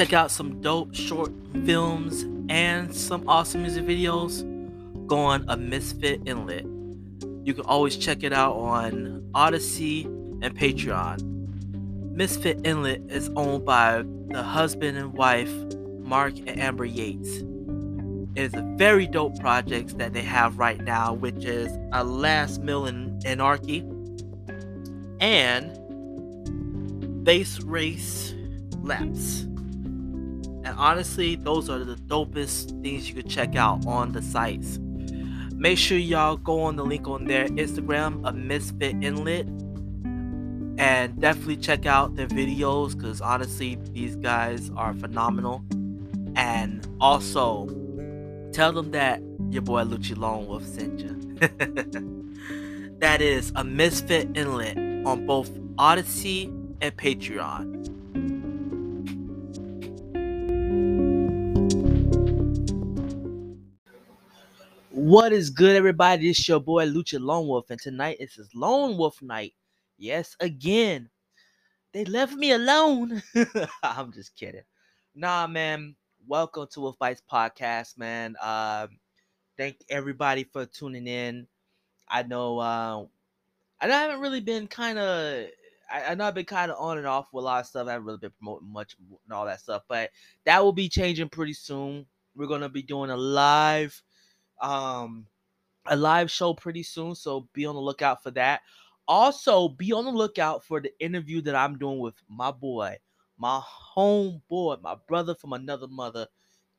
check out some dope short films and some awesome music videos, go on a Misfit Inlet. You can always check it out on Odysee and Patreon. Misfit Inlet is owned by the husband and wife, Mark and Amber Yates. It is a very dope project that they have right now, which is A Last Meal in Anarchy and Base Race Laps. And honestly, those are the dopest things you could check out on the sites. Make sure y'all go on the link on their Instagram, a Misfit Inlet, and definitely check out their videos because honestly, these guys are phenomenal. And also, tell them that your boy Lucci Lone Wolf sent you. that is a Misfit Inlet on both Odysee and Patreon. What is good, everybody? It's your boy Lucha Lone Wolf, and tonight is his Lone Wolf night. Yes, again. They left me alone. I'm just kidding. Nah, man. Welcome to a Fights podcast, man. Uh, thank everybody for tuning in. I know uh, I haven't really been kind of I, I know I've been kind of on and off with a lot of stuff. I haven't really been promoting much and all that stuff, but that will be changing pretty soon. We're gonna be doing a live um a live show pretty soon, so be on the lookout for that. Also, be on the lookout for the interview that I'm doing with my boy, my homeboy, my brother from another mother,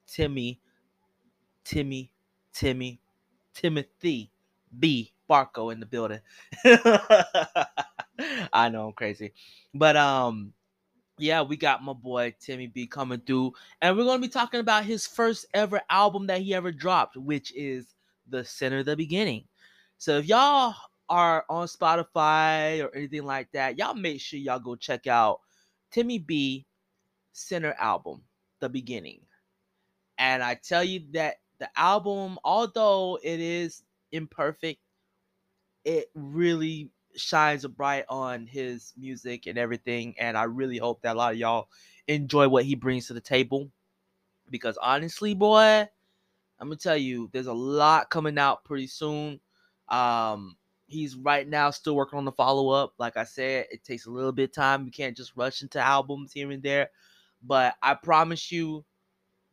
Timmy, Timmy, Timmy, Timothy B. Barco in the building. I know I'm crazy. But um yeah, we got my boy Timmy B coming through, and we're gonna be talking about his first ever album that he ever dropped, which is The Center of the Beginning. So if y'all are on Spotify or anything like that, y'all make sure y'all go check out Timmy B Center album, The Beginning. And I tell you that the album, although it is imperfect, it really shines a bright on his music and everything. And I really hope that a lot of y'all enjoy what he brings to the table. Because honestly, boy, I'm gonna tell you, there's a lot coming out pretty soon. Um, he's right now still working on the follow-up. Like I said, it takes a little bit time. You can't just rush into albums here and there. But I promise you,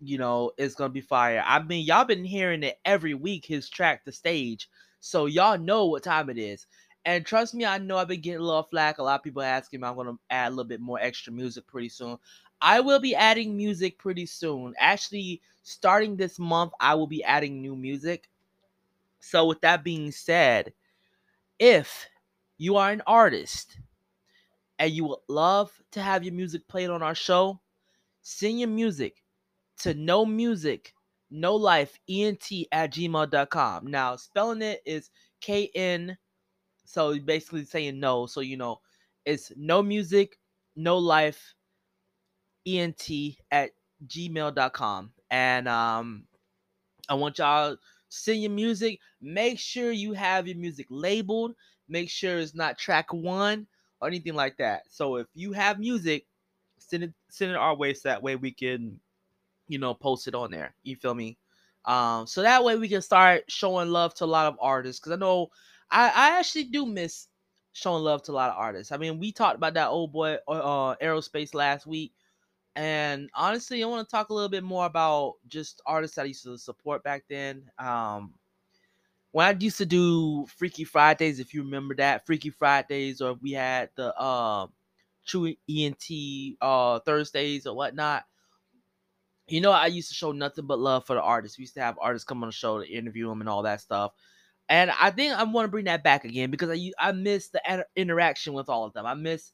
you know, it's gonna be fire. I mean, y'all been hearing it every week, his track, the stage. So y'all know what time it is. And trust me, I know I've been getting a little flack. A lot of people asking me. I'm gonna add a little bit more extra music pretty soon. I will be adding music pretty soon. Actually, starting this month, I will be adding new music. So, with that being said, if you are an artist and you would love to have your music played on our show, send your music to no music, no life, ent at gmail.com. Now, spelling it is K N so basically saying no. So you know, it's no music, no life, ent at gmail.com. And um I want y'all send your music. Make sure you have your music labeled. Make sure it's not track one or anything like that. So if you have music, send it send it our way so that way we can, you know, post it on there. You feel me? Um, so that way we can start showing love to a lot of artists. Cause I know I, I actually do miss showing love to a lot of artists. I mean, we talked about that old boy uh, aerospace last week, and honestly, I want to talk a little bit more about just artists that I used to support back then. Um, when I used to do Freaky Fridays, if you remember that Freaky Fridays, or we had the uh, True ENT uh, Thursdays or whatnot. You know, I used to show nothing but love for the artists. We used to have artists come on the show to interview them and all that stuff. And I think I want to bring that back again because I I miss the interaction with all of them. I miss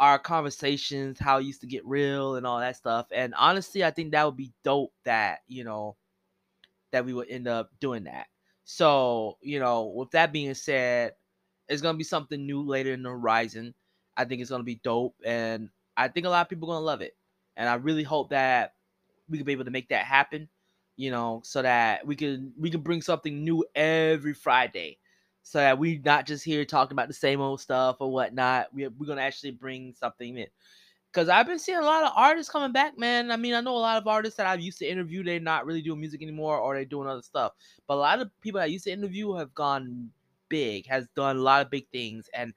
our conversations, how it used to get real and all that stuff. And honestly, I think that would be dope that, you know, that we would end up doing that. So, you know, with that being said, it's going to be something new later in the horizon. I think it's going to be dope. And I think a lot of people are going to love it. And I really hope that we can be able to make that happen you know, so that we can we can bring something new every Friday, so that we not just here talking about the same old stuff or whatnot. We we're gonna actually bring something in. Cause I've been seeing a lot of artists coming back, man. I mean, I know a lot of artists that I've used to interview, they're not really doing music anymore or they're doing other stuff. But a lot of people I used to interview have gone big, has done a lot of big things. And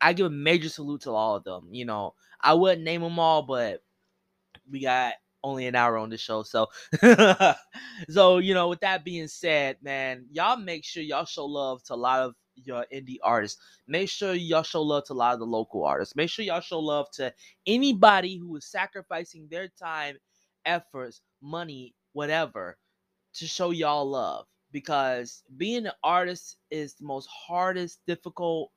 I give a major salute to all of them. You know, I wouldn't name them all, but we got only an hour on the show. So so you know, with that being said, man, y'all make sure y'all show love to a lot of your indie artists. Make sure y'all show love to a lot of the local artists. Make sure y'all show love to anybody who is sacrificing their time, efforts, money, whatever, to show y'all love. Because being an artist is the most hardest, difficult,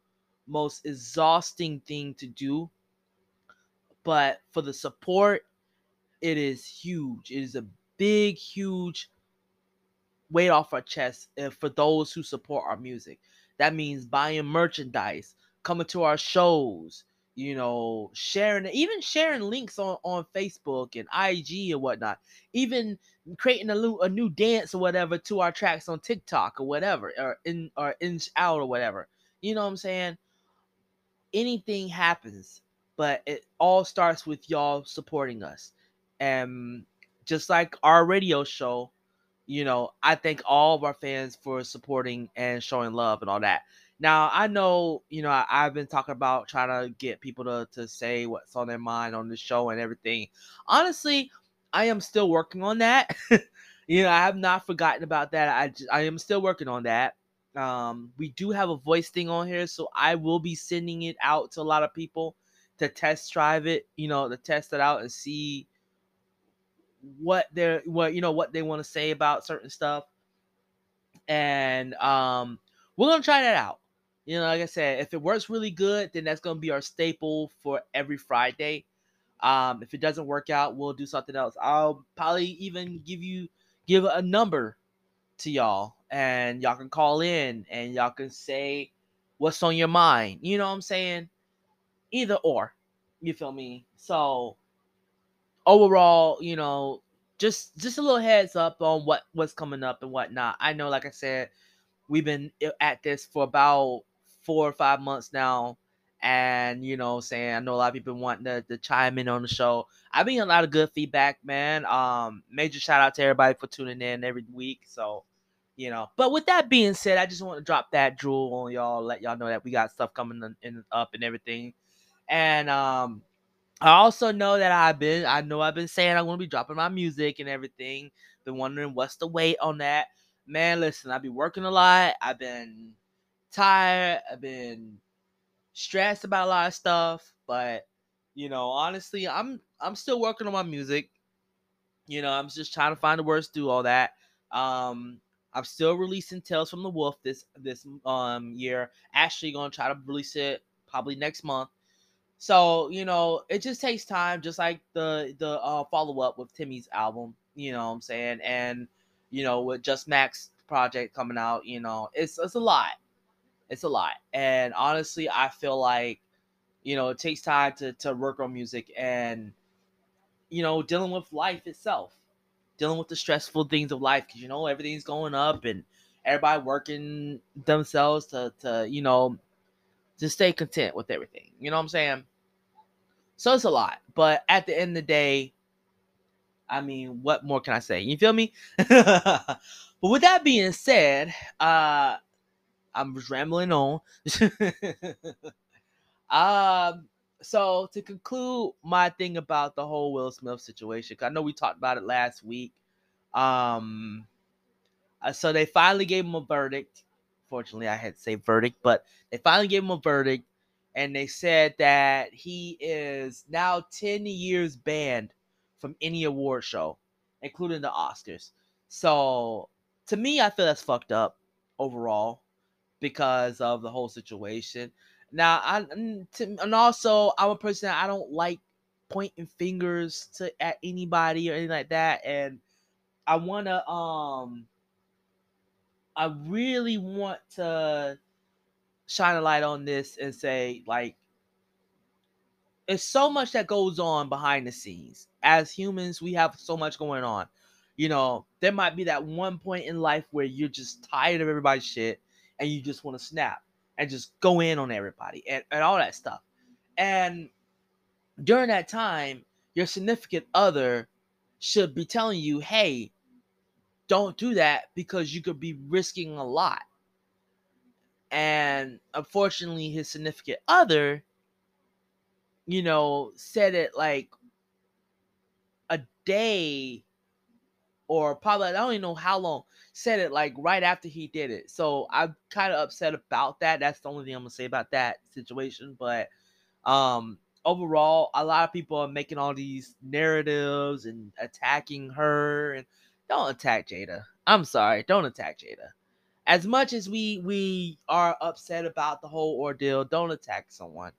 most exhausting thing to do. But for the support, it is huge. It is a big, huge weight off our chest eh, for those who support our music. That means buying merchandise, coming to our shows, you know, sharing, even sharing links on, on Facebook and IG and whatnot, even creating a a new dance or whatever to our tracks on TikTok or whatever, or in or inch out or whatever. You know what I'm saying? Anything happens, but it all starts with y'all supporting us. And just like our radio show, you know, I thank all of our fans for supporting and showing love and all that. Now, I know, you know, I, have been talking about trying to get people to, to say what's on their mind on the show and everything. Honestly, I am still working on that. you know, I have not forgotten about that. I, just, I am still working on that. Um, we do have a voice thing on here, so I will be sending it out to a lot of people to test drive it, you know, to test it out and see what they're what you know what they want to say about certain stuff. And um we're gonna try that out. You know like i said if it works really good then that's gonna be our staple for every friday. Um if it doesn't work out we'll do something else. I'll probably even give you give a number to y'all and y'all can call in and y'all can say what's on your mind. You know what i'm saying? Either or. You feel me? So overall, you know, just just a little heads up on what what's coming up and whatnot. I know, like I said, we've been at this for about four or five months now. And you know, saying I know a lot of people wanting to, to chime in on the show. I've been a lot of good feedback, man. Um, major shout out to everybody for tuning in every week. So, you know, but with that being said, I just want to drop that jewel on y'all, let y'all know that we got stuff coming in, in up and everything. And um, I also know that I've been, I know I've been saying I'm gonna be dropping my music and everything. Been wondering what's the weight on that. Man, listen, I've been working a lot. I've been tired. I've been stressed about a lot of stuff. But you know, honestly, I'm I'm still working on my music. You know, I'm just trying to find the words to do all that. Um, I'm still releasing Tales from the Wolf this this um year. Actually, gonna try to release it probably next month. So you know, it just takes time, just like the the uh, follow up with Timmy's album. You know what I'm saying? And you know, with Just Max project coming out, you know, it's it's a lot. It's a lot. And honestly, I feel like you know it takes time to to work on music and you know dealing with life itself, dealing with the stressful things of life because you know everything's going up and everybody working themselves to to you know to stay content with everything. You know what I'm saying? So it's a lot. But at the end of the day, I mean, what more can I say? You feel me? but with that being said, uh I'm just rambling on. um so to conclude my thing about the whole Will Smith situation, I know we talked about it last week. Um uh, so they finally gave him a verdict. Fortunately, I had to say verdict, but they finally gave him a verdict and they said that he is now 10 years banned from any award show, including the Oscars. So to me, I feel that's fucked up overall because of the whole situation. Now, I and also I'm a person I don't like pointing fingers to at anybody or anything like that, and I want to um I really want to shine a light on this and say like it's so much that goes on behind the scenes. As humans, we have so much going on. You know, there might be that one point in life where you're just tired of everybody's shit and you just want to snap and just go in on everybody and, and all that stuff. And during that time, your significant other should be telling you, hey, don't do that because you could be risking a lot. And unfortunately, his significant other, you know, said it like a day or probably, I don't even know how long, said it like right after he did it. So I'm kind of upset about that. That's the only thing I'm to say about that situation. But, um, overall, a lot of people are making all these narratives and attacking her. And don't attack Jada. I'm sorry, don't attack Jada. As much as we we are upset about the whole ordeal, don't attack someone.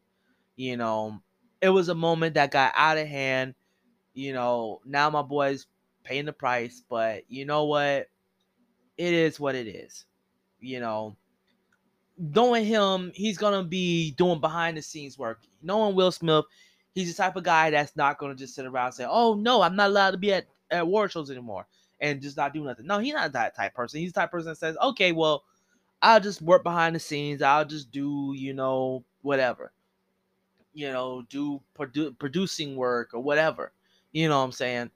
You know, it was a moment that got out of hand. You know, now my boy's paying the price, but you know what? It is what it is. You know, knowing him, he's gonna be doing behind the scenes work. Knowing Will Smith, he's the type of guy that's not gonna just sit around and say, "Oh no, I'm not allowed to be at, at war shows anymore," and just not do nothing. No, he's not that type person. He's the type person that says, "Okay, well, I'll just work behind the scenes. I'll just do, you know, whatever, you know, do produ- producing work or whatever." You know what I'm saying?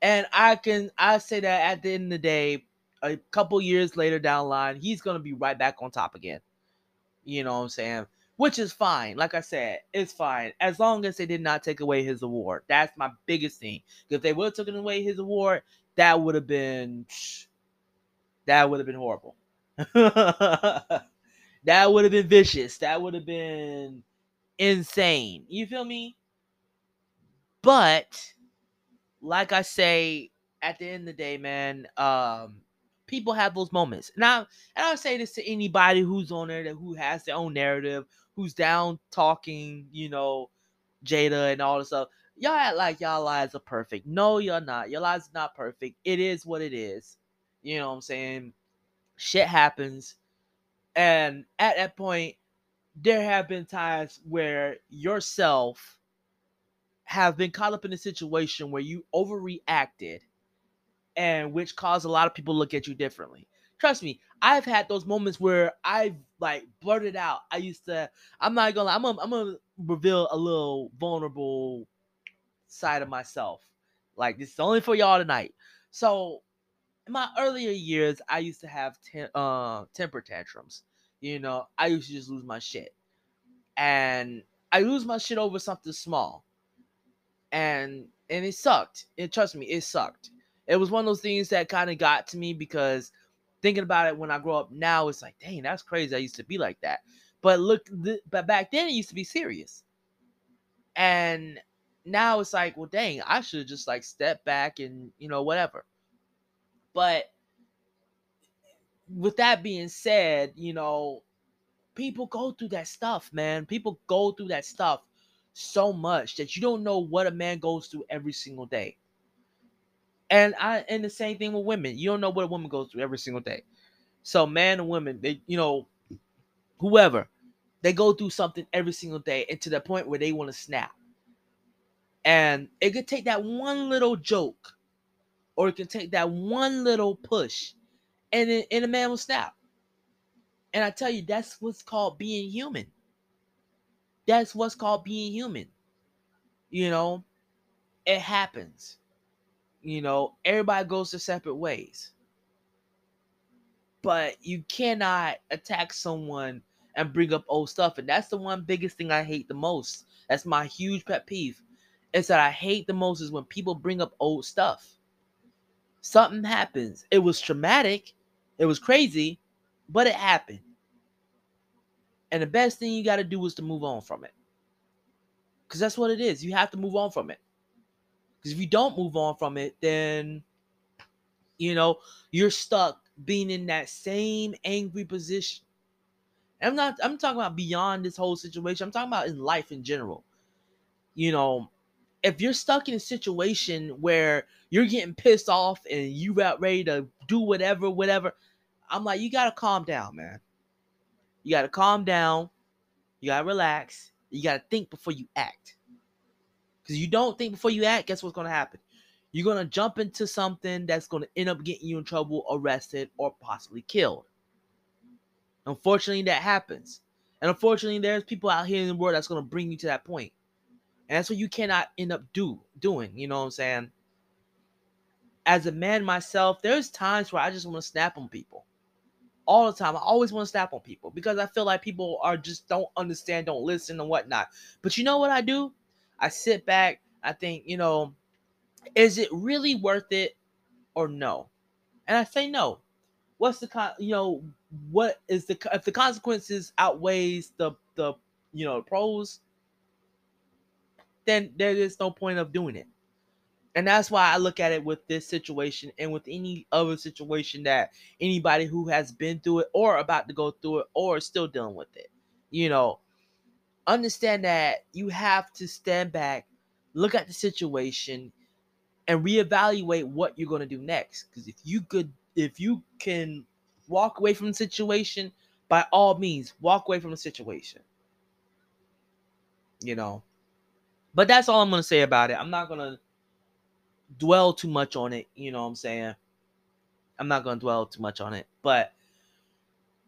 And I can I say that at the end of the day, a couple years later down the line, he's gonna be right back on top again. You know what I'm saying? Which is fine. Like I said, it's fine. As long as they did not take away his award. That's my biggest thing. If they would have taken away his award, that would have been that would have been horrible. that would have been vicious. That would have been insane. You feel me? But like I say, at the end of the day, man, um, people have those moments. Now, and I'll say this to anybody who's on there that who has their own narrative, who's down talking, you know, Jada and all this stuff. Y'all act like y'all lives are perfect. No, you're not. Your lives not perfect. It is what it is. You know what I'm saying? Shit happens. And at that point, there have been times where yourself have been caught up in a situation where you overreacted and which caused a lot of people look at you differently. Trust me, I've had those moments where I've like blurted out. I used to, I'm not gonna, I'm gonna, I'm gonna reveal a little vulnerable side of myself. Like this is only for y'all tonight. So in my earlier years, I used to have uh, temper tantrums. You know, I used to just lose my shit, and I lose my shit over something small, and and it sucked. And trust me, it sucked. It was one of those things that kind of got to me because thinking about it when I grow up now, it's like, dang, that's crazy. I used to be like that. But look, th- but back then it used to be serious, and now it's like, well, dang, I should just like step back and you know whatever. But with that being said, you know, people go through that stuff, man. People go through that stuff so much that you don't know what a man goes through every single day. And I and the same thing with women. You don't know what a woman goes through every single day. So man and women, they you know, whoever, they go through something every single day and to the point where they want to snap. And it could take that one little joke, or it can take that one little push, and it, and a man will snap. And I tell you, that's what's called being human. That's what's called being human. You know, it happens. You know, everybody goes their separate ways. But you cannot attack someone and bring up old stuff. And that's the one biggest thing I hate the most. That's my huge pet peeve. Is that I hate the most is when people bring up old stuff. Something happens. It was traumatic. It was crazy, but it happened. And the best thing you got to do is to move on from it. Because that's what it is. You have to move on from it. Because if you don't move on from it, then, you know, you're stuck being in that same angry position. I'm not, I'm talking about beyond this whole situation. I'm talking about in life in general. You know, if you're stuck in a situation where you're getting pissed off and you about ready to do whatever, whatever, I'm like, you gotta calm down, man. You gotta calm down. You gotta relax. You gotta think before you act. Because you don't think before you act, guess what's gonna happen? You're gonna jump into something that's gonna end up getting you in trouble, arrested, or possibly killed. Unfortunately, that happens. And unfortunately, there's people out here in the world that's gonna bring you to that point. And that's what you cannot end up do doing. You know what I'm saying? As a man myself, there's times where I just want to snap on people. All the time. I always want to snap on people because I feel like people are just don't understand, don't listen, and whatnot. But you know what I do? I sit back, I think, you know, is it really worth it or no? And I say no. What's the con you know, what is the if the consequences outweighs the the you know pros, then there is no point of doing it. And that's why I look at it with this situation and with any other situation that anybody who has been through it or about to go through it or still dealing with it, you know, understand that you have to stand back, look at the situation, and reevaluate what you're going to do next. Because if you could, if you can walk away from the situation, by all means, walk away from the situation. You know, but that's all I'm to say about it. I'm not to dwell too much on it. You know what I'm saying? I'm not to dwell too much on it. But,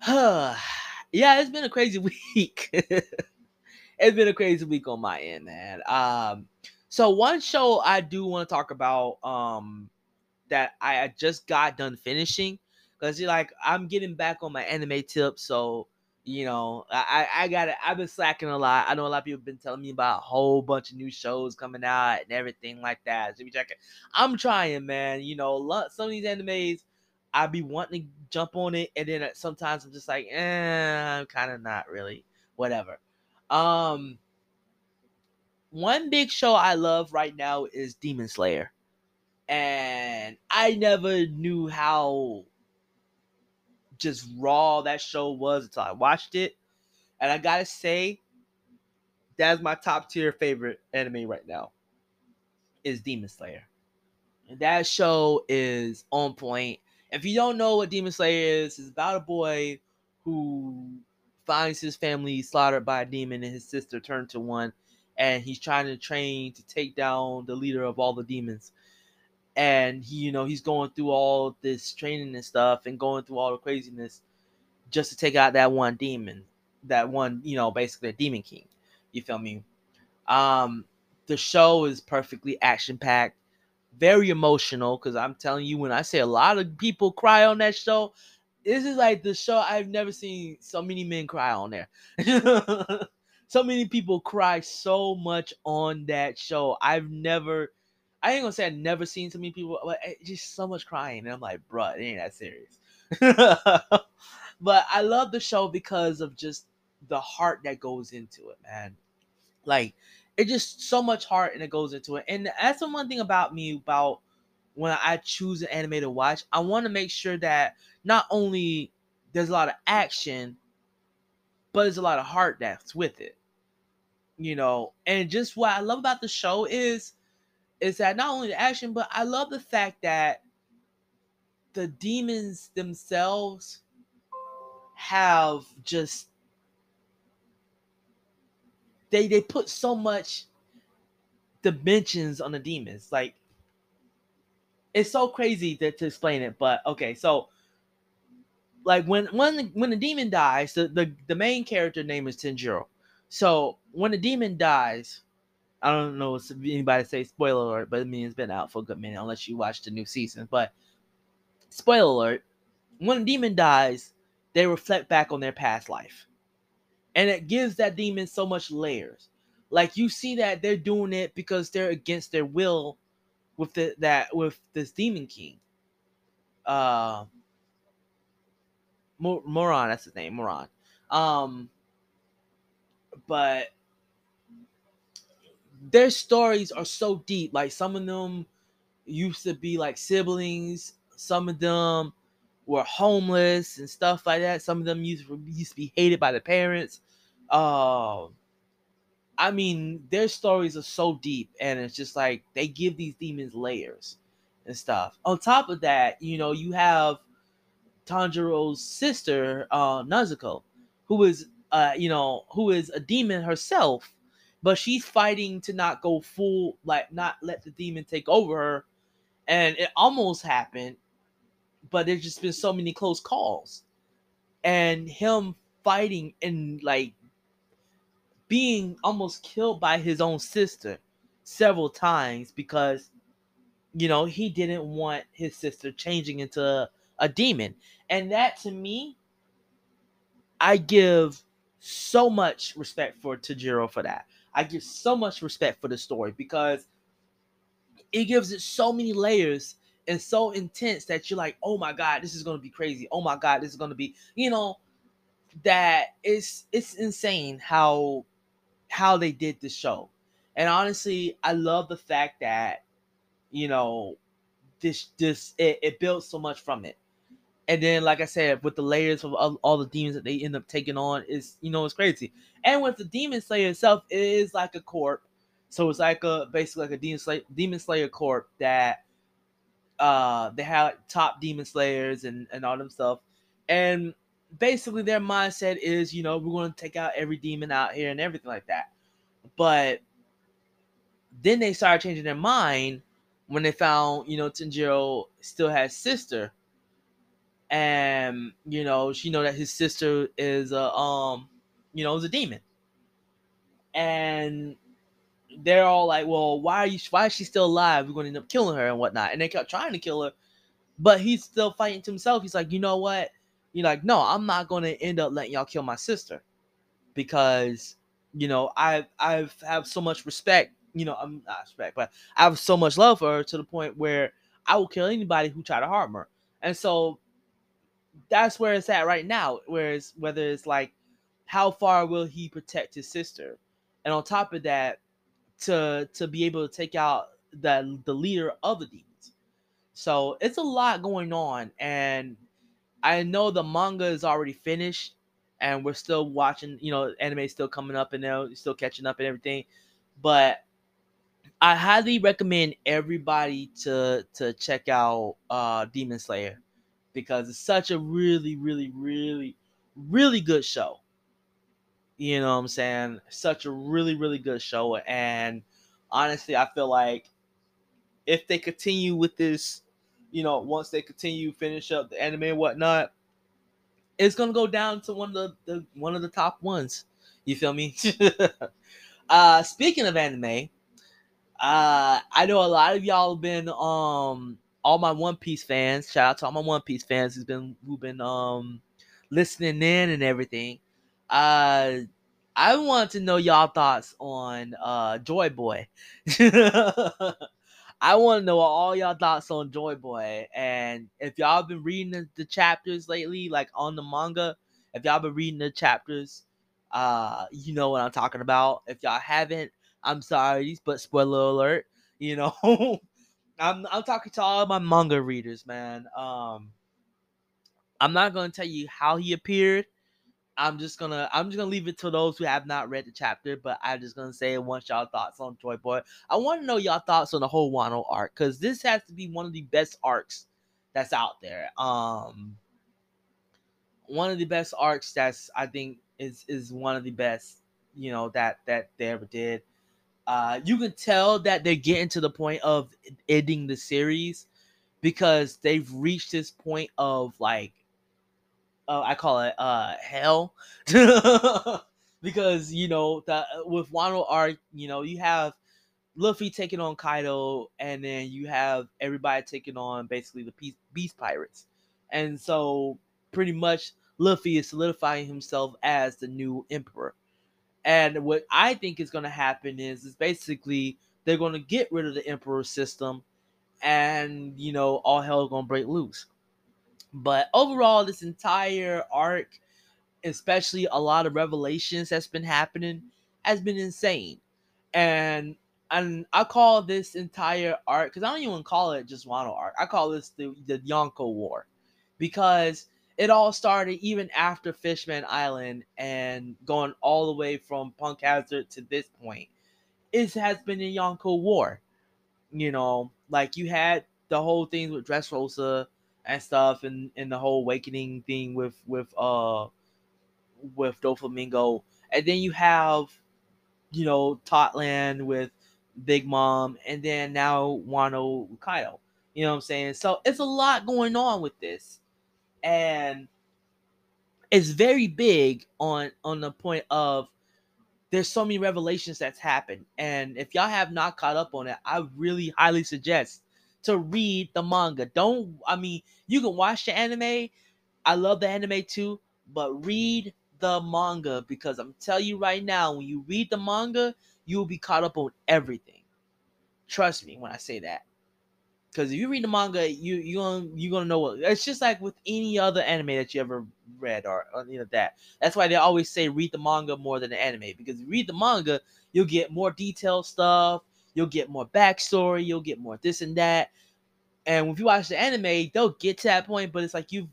uh, yeah, it's been a crazy week. it's been a crazy week on my end, man. Um, so one show I do want to talk about, um, that I just got done finishing, because like I'm getting back on my anime tips, so you know, I I got it. I've been slacking a lot. I know a lot of people have been telling me about a whole bunch of new shows coming out and everything like that. Be checking. I'm trying, man. You know, some of these animes, I be wanting to jump on it, and then sometimes I'm just like, eh, I'm kind of not really. Whatever. Um, one big show I love right now is Demon Slayer, and I never knew how just raw that show was until I watched it. And I gotta say, that's my top tier favorite anime right now. Is Demon Slayer. And that show is on point. If you don't know what Demon Slayer is, it's about a boy who finds his family slaughtered by a demon and his sister turned to one. And he's trying to train to take down the leader of all the demons and he, you know, he's going through all this training and stuff and going through all the craziness just to take out that one demon, that one, you know, basically a demon king. You feel me? Um, the show is perfectly action packed, very emotional. Because I'm telling you, when I say a lot of people cry on that show, this is like the show I've never seen so many men cry on there. so many people cry so much on that show. I've never I ain't gonna say I've never seen so many people, but just so much crying, and I'm like, bruh, it ain't that serious. but I love the show because of just the heart that goes into it, man. Like it just so much heart and it goes into it. And that's the one thing about me about when I choose an anime to watch, I want to make sure that not only there's a lot of action, but there's a lot of heart that's with it. You know, and just what I love about the show is is that not only the action, but I love the fact that the demons themselves have just they they put so much dimensions on the demons. Like it's so crazy to, to explain it, but okay, so like when when when the demon dies, the, the, the main character name is Tanjiro. So when the demon dies, I don't know if anybody say spoiler alert, but I mean it's been out for a good minute unless you watch the new season. But spoiler alert: when a demon dies, they reflect back on their past life, and it gives that demon so much layers. Like you see that they're doing it because they're against their will with the, that with this demon king. Uh, Moron, that's his name, Moron. Um, but their stories are so deep. Like some of them used to be like siblings. Some of them were homeless and stuff like that. Some of them used to, used to be hated by the parents. Uh, I mean, their stories are so deep, and it's just like they give these demons layers and stuff. On top of that, you know, you have Tanjiro's sister, uh, Nezuko, who is, uh, you know, who is a demon herself, but she's fighting to not go full, like not let the demon take over her. And it almost happened, but there's just been so many close calls. And him fighting and like being almost killed by his own sister several times because you know he didn't want his sister changing into a, a demon and that to me i give so much respect for Tanjiro for that i give so much respect for the story because it gives it so many layers and so intense that you're like oh my god this is to be crazy oh my god this is to be you know that it's it's insane how how they did the show. And honestly, I love the fact that you know this this it, it builds so much from it. And then, like I said, with the layers of all, all the demons that they end up taking on, is you know it's crazy. And with the demon slayer itself, it is like a corp. So it's like a basically like a demon slayer, demon slayer corp that uh they have like top demon slayers and and all them stuff. And basically their mindset is, you know, we're going to take out every demon out here and everything like that. But then they started changing their mind when they found, you know, Tanjiro still has sister. And, you know, she know that his sister is a um, you know, is a demon. And they're all like, Well, why are you why is she still alive? We're gonna end up killing her and whatnot. And they kept trying to kill her, but he's still fighting to himself. He's like, you know what? you're like, no, I'm not gonna end up letting y'all kill my sister because you know I I've so much respect. You know, I'm not respect, but I have so much love for her to the point where I will kill anybody who try to harm her. And so that's where it's at right now. Whereas whether it's like how far will he protect his sister, and on top of that, to to be able to take out the the leader of the demons. So it's a lot going on, and I know the manga is already finished, and we're still watching. You know, anime still coming up and now still catching up and everything. But I highly recommend everybody to to check out uh Demon Slayer because it's such a really, really, really, really good show. You know what I'm saying? Such a really, really good show. And honestly, I feel like if they continue with this you know, once they continue finish up the anime and whatnot, it's gonna go down to one of the, the one of the top ones. You feel me? uh speaking of anime, uh I know a lot of y'all have been um all my One Piece fans. Shout out to all my One Piece fans who's been who've been um listening in and everything. Uh I want to know y'all thoughts on uh Joy Boy. I want to know all y'all thoughts on Joy Boy, and if y'all been reading the, the, chapters lately, like on the manga, if y'all been reading the chapters, uh, you know what I'm talking about. If y'all haven't, I'm sorry, but spoiler alert, you know, I'm I'm talking to all my manga readers, man. Um, I'm not gonna tell you how he appeared. I'm just gonna I'm just gonna leave it to those who have not read the chapter, but I'm just gonna say want y'all thoughts on Joy Boy. I want to know y'all thoughts on the whole Wano arc because this has to be one of the best arcs that's out there. Um, one of the best arcs that's I think is is one of the best you know that that they ever did. Uh, you can tell that they're getting to the point of ending the series because they've reached this point of like uh, I call it uh hell because you know that uh, with Wano arc, you know you have Luffy taking on Kaido, and then you have everybody taking on basically the Beast, Beast Pirates, and so pretty much Luffy is solidifying himself as the new emperor. And what I think is going to happen is, is basically they're going to get rid of the emperor system, and you know all hell is going to break loose. But overall, this entire arc, especially a lot of revelations that's been happening, has been insane. And and I call this entire arc because I don't even call it just Wano arc. I call this the the Yonko War because it all started even after Fishman Island and going all the way from Punk Hazard to this point. It has been a Yonko War. You know, like you had the whole thing with Dressrosa and stuff and, and the whole awakening thing with with uh with Doflamingo. And then you have, you know, Totland with Big Mom, and then now Wano Kaido. You know what I'm saying? So it's a lot going on with this. And it's very big on on the point of there's so many revelations that's happened. And if y'all have not caught up on it, I really highly suggest to read the manga. Don't I mean you can watch the anime. I love the anime too, but read the manga because I'm telling you right now, when you read the manga, you will be caught up on everything. Trust me when I say that. Because if you read the manga, you you gonna you gonna know what it's just like with any other anime that you ever read or, or any of that. That's why they always say read the manga more than the anime because you read the manga, you'll get more detailed stuff, you'll get more backstory, you'll get more this and that. And if you watch the anime, they'll get to that point, but it's like you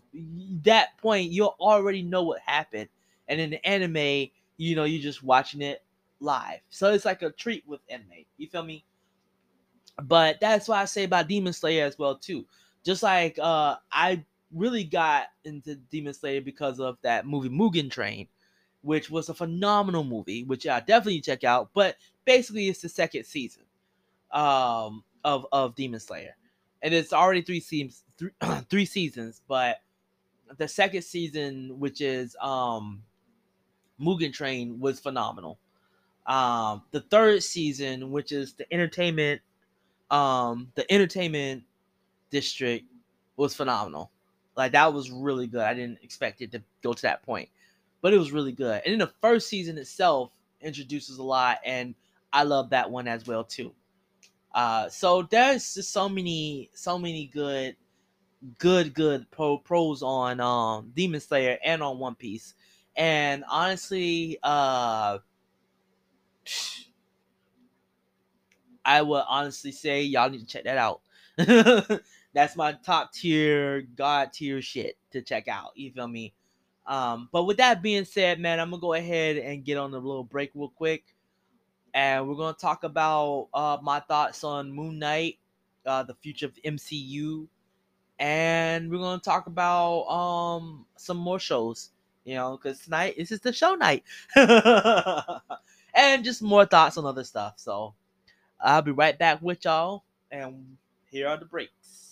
that point you'll already know what happened. And in the anime, you know, you're just watching it live. So it's like a treat with anime. You feel me? But that's why I say about Demon Slayer as well too. Just like uh I really got into Demon Slayer because of that movie Mugen Train, which was a phenomenal movie, which I definitely check out. But basically, it's the second season um, of of Demon Slayer, and it's already three seasons, three, three seasons. But the second season, which is um, Mugen Train, was phenomenal. Um, the third season, which is the entertainment, um, the entertainment district, was phenomenal. Like that was really good. I didn't expect it to go to that point, but it was really good. And then the first season itself introduces a lot, and I love that one as well too. Uh, so there's just so many, so many good, good, good pro pros on um Demon Slayer and on One Piece. And honestly, uh, I would honestly say y'all need to check that out. that's my top tier, god tier shit to check out. You feel me? Um, but with that being said, man, I'm gonna go ahead and get on a little break real quick, and we're gonna talk about uh, my thoughts on Moon Knight, uh, the future of the MCU, and we're gonna talk about um some more shows. You know, because tonight this is the show night, and just more thoughts on other stuff. So I'll be right back with y'all, and here are the breaks.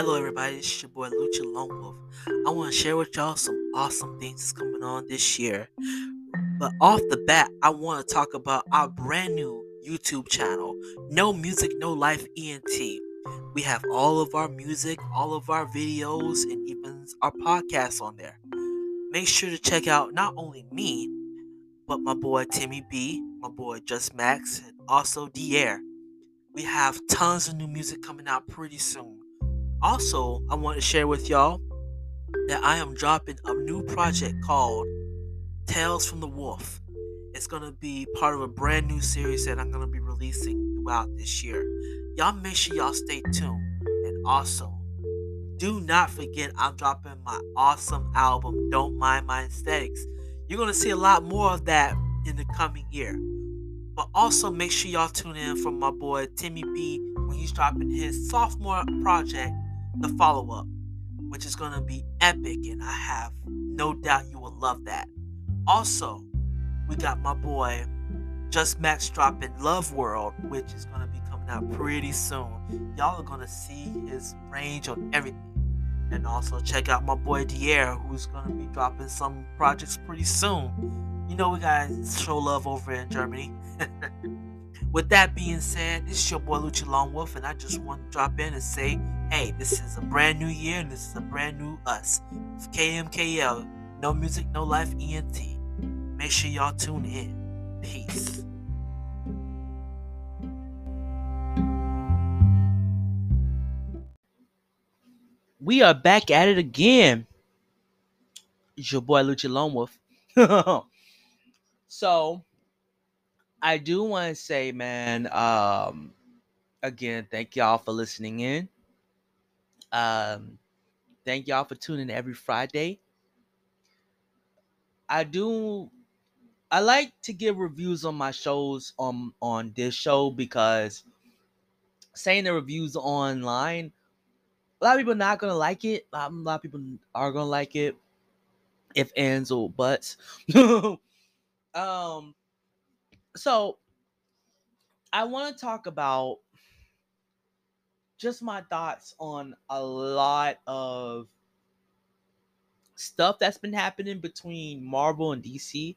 Hello, everybody. It's your boy Lucha Lone Wolf. I want to share with y'all some awesome things coming on this year. But off the bat, I want to talk about our brand new YouTube channel, No Music, No Life ENT. We have all of our music, all of our videos, and even our podcasts on there. Make sure to check out not only me, but my boy Timmy B, my boy Just Max, and also Dier. We have tons of new music coming out pretty soon. Also, I want to share with y'all that I am dropping a new project called Tales from the Wolf. It's going to be part of a brand new series that I'm going to be releasing throughout this year. Y'all make sure y'all stay tuned. And also, do not forget I'm dropping my awesome album, Don't Mind My Aesthetics. You're going to see a lot more of that in the coming year. But also make sure y'all tune in for my boy Timmy B when he's dropping his sophomore project, The Follow Up, which is going to be epic, and I have no doubt you will love that. Also, we got my boy Just Max dropping Love World, which is going to be coming out pretty soon. Y'all are going to see his range on everything. And also check out my boy Dier, who's going to be dropping some projects pretty soon. You know, we got to show love over in Germany. With that being said, this is your boy Lucha Lone Wolf, and I just want to drop in and say, hey, this is a brand new year, and this is a brand new us. KMKL, no music, no life, ENT. Make sure y'all tune in. Peace. We are back at it again. It's your boy Lucha Lone Wolf. so I do want to say, man, um, again, thank y'all for listening in. Um, thank y'all for tuning in every Friday. I do I like to give reviews on my shows on on this show because saying the reviews online, a lot of people not gonna like it. A lot, a lot of people are gonna like it. If ends or buts. um so I want to talk about just my thoughts on a lot of stuff that's been happening between Marvel and DC.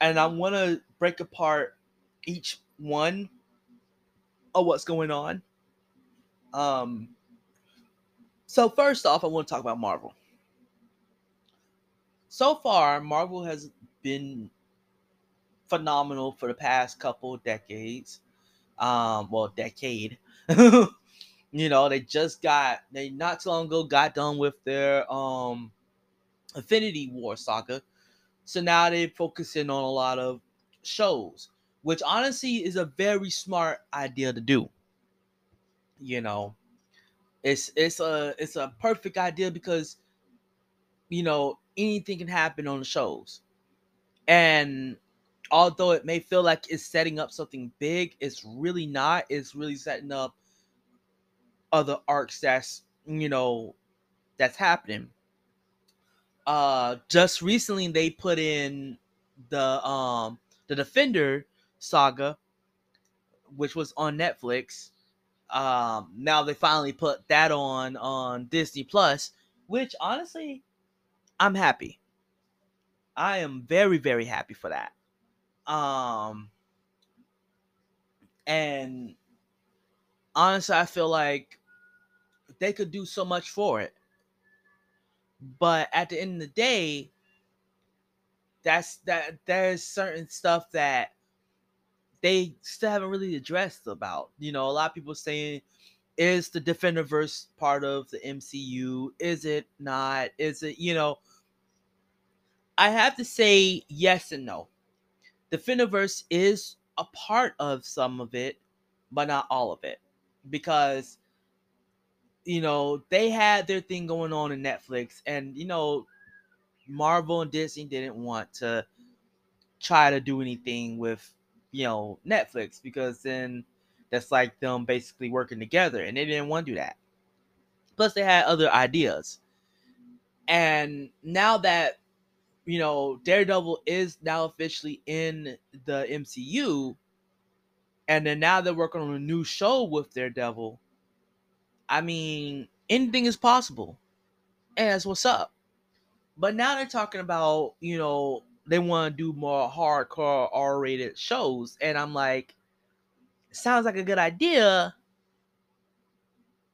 And I want to break apart each one of what's going on. Um so first off, I want to talk about Marvel. So far, Marvel has been phenomenal for the past couple decades. Um, well, decade. you know, they just got they not too long ago got done with their um Infinity War saga. So now they're focusing on a lot of shows, which honestly is a very smart idea to do. You know, it's it's a it's a perfect idea because you know anything can happen on the shows. And although it may feel like it's setting up something big, it's really not. It's really setting up other arcs that's you know that's happening. Uh just recently they put in the um the Defender saga, which was on Netflix. Um now they finally put that on on Disney Plus, which honestly I'm happy. I am very, very happy for that. Um, and honestly, I feel like they could do so much for it. But at the end of the day, that's that there's certain stuff that they still haven't really addressed about. You know, a lot of people saying is the Defenderverse part of the MCU? Is it not? Is it, you know, I have to say yes and no. Defenderverse is a part of some of it, but not all of it. Because you know, they had their thing going on in Netflix, and you know, Marvel and Disney didn't want to try to do anything with you know Netflix because then that's like them basically working together, and they didn't want to do that. Plus, they had other ideas, and now that you know, Daredevil is now officially in the MCU, and then now they're working on a new show with Daredevil. I mean, anything is possible. And that's what's up. But now they're talking about, you know, they want to do more hardcore R rated shows. And I'm like, sounds like a good idea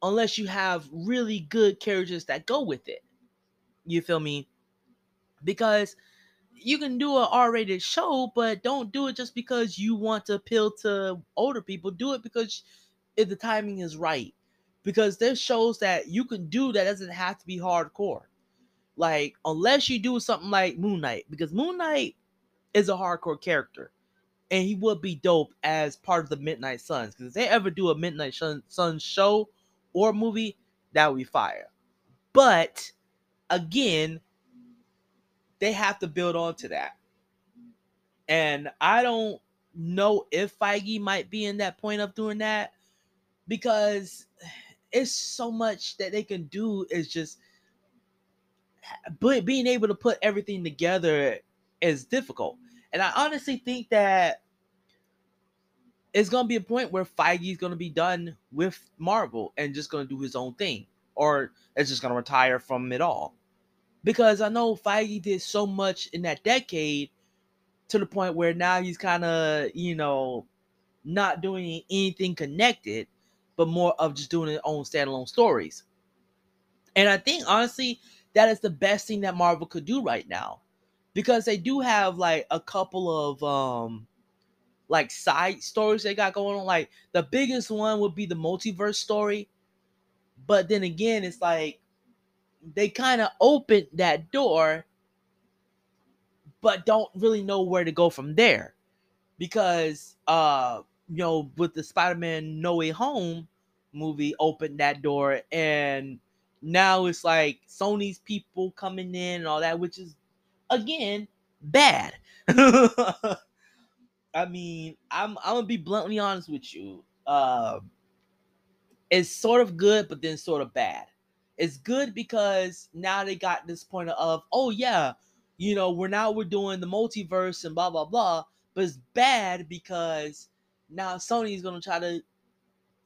unless you have really good characters that go with it. You feel me? Because you can do an R-rated show, but don't do it just because you want to appeal to older people. Do it because if the timing is right. Because there's shows that you can do that doesn't have to be hardcore. Like unless you do something like Moon Knight, because Moon Knight is a hardcore character, and he would be dope as part of the Midnight Suns. Because if they ever do a Midnight Suns show or movie, that would be fire. But again, they have to build on to that. And I don't know if Feige might be in that point of doing that because it's so much that they can do is just but being able to put everything together is difficult. And I honestly think that it's gonna be a point where Feige's gonna be done with Marvel and just gonna do his own thing, or it's just gonna retire from it all. Because I know Feige did so much in that decade to the point where now he's kind of, you know, not doing anything connected, but more of just doing his own standalone stories. And I think honestly, that is the best thing that Marvel could do right now. Because they do have like a couple of um like side stories they got going on. Like the biggest one would be the multiverse story. But then again, it's like they kind of opened that door, but don't really know where to go from there. Because uh, you know, with the Spider-Man No Way Home movie opened that door and now it's like Sony's people coming in and all that, which is again bad. I mean, I'm I'm gonna be bluntly honest with you. Uh, it's sort of good, but then sort of bad. It's good because now they got this point of, oh yeah, you know, we're now we're doing the multiverse and blah blah blah. But it's bad because now Sony's gonna try to,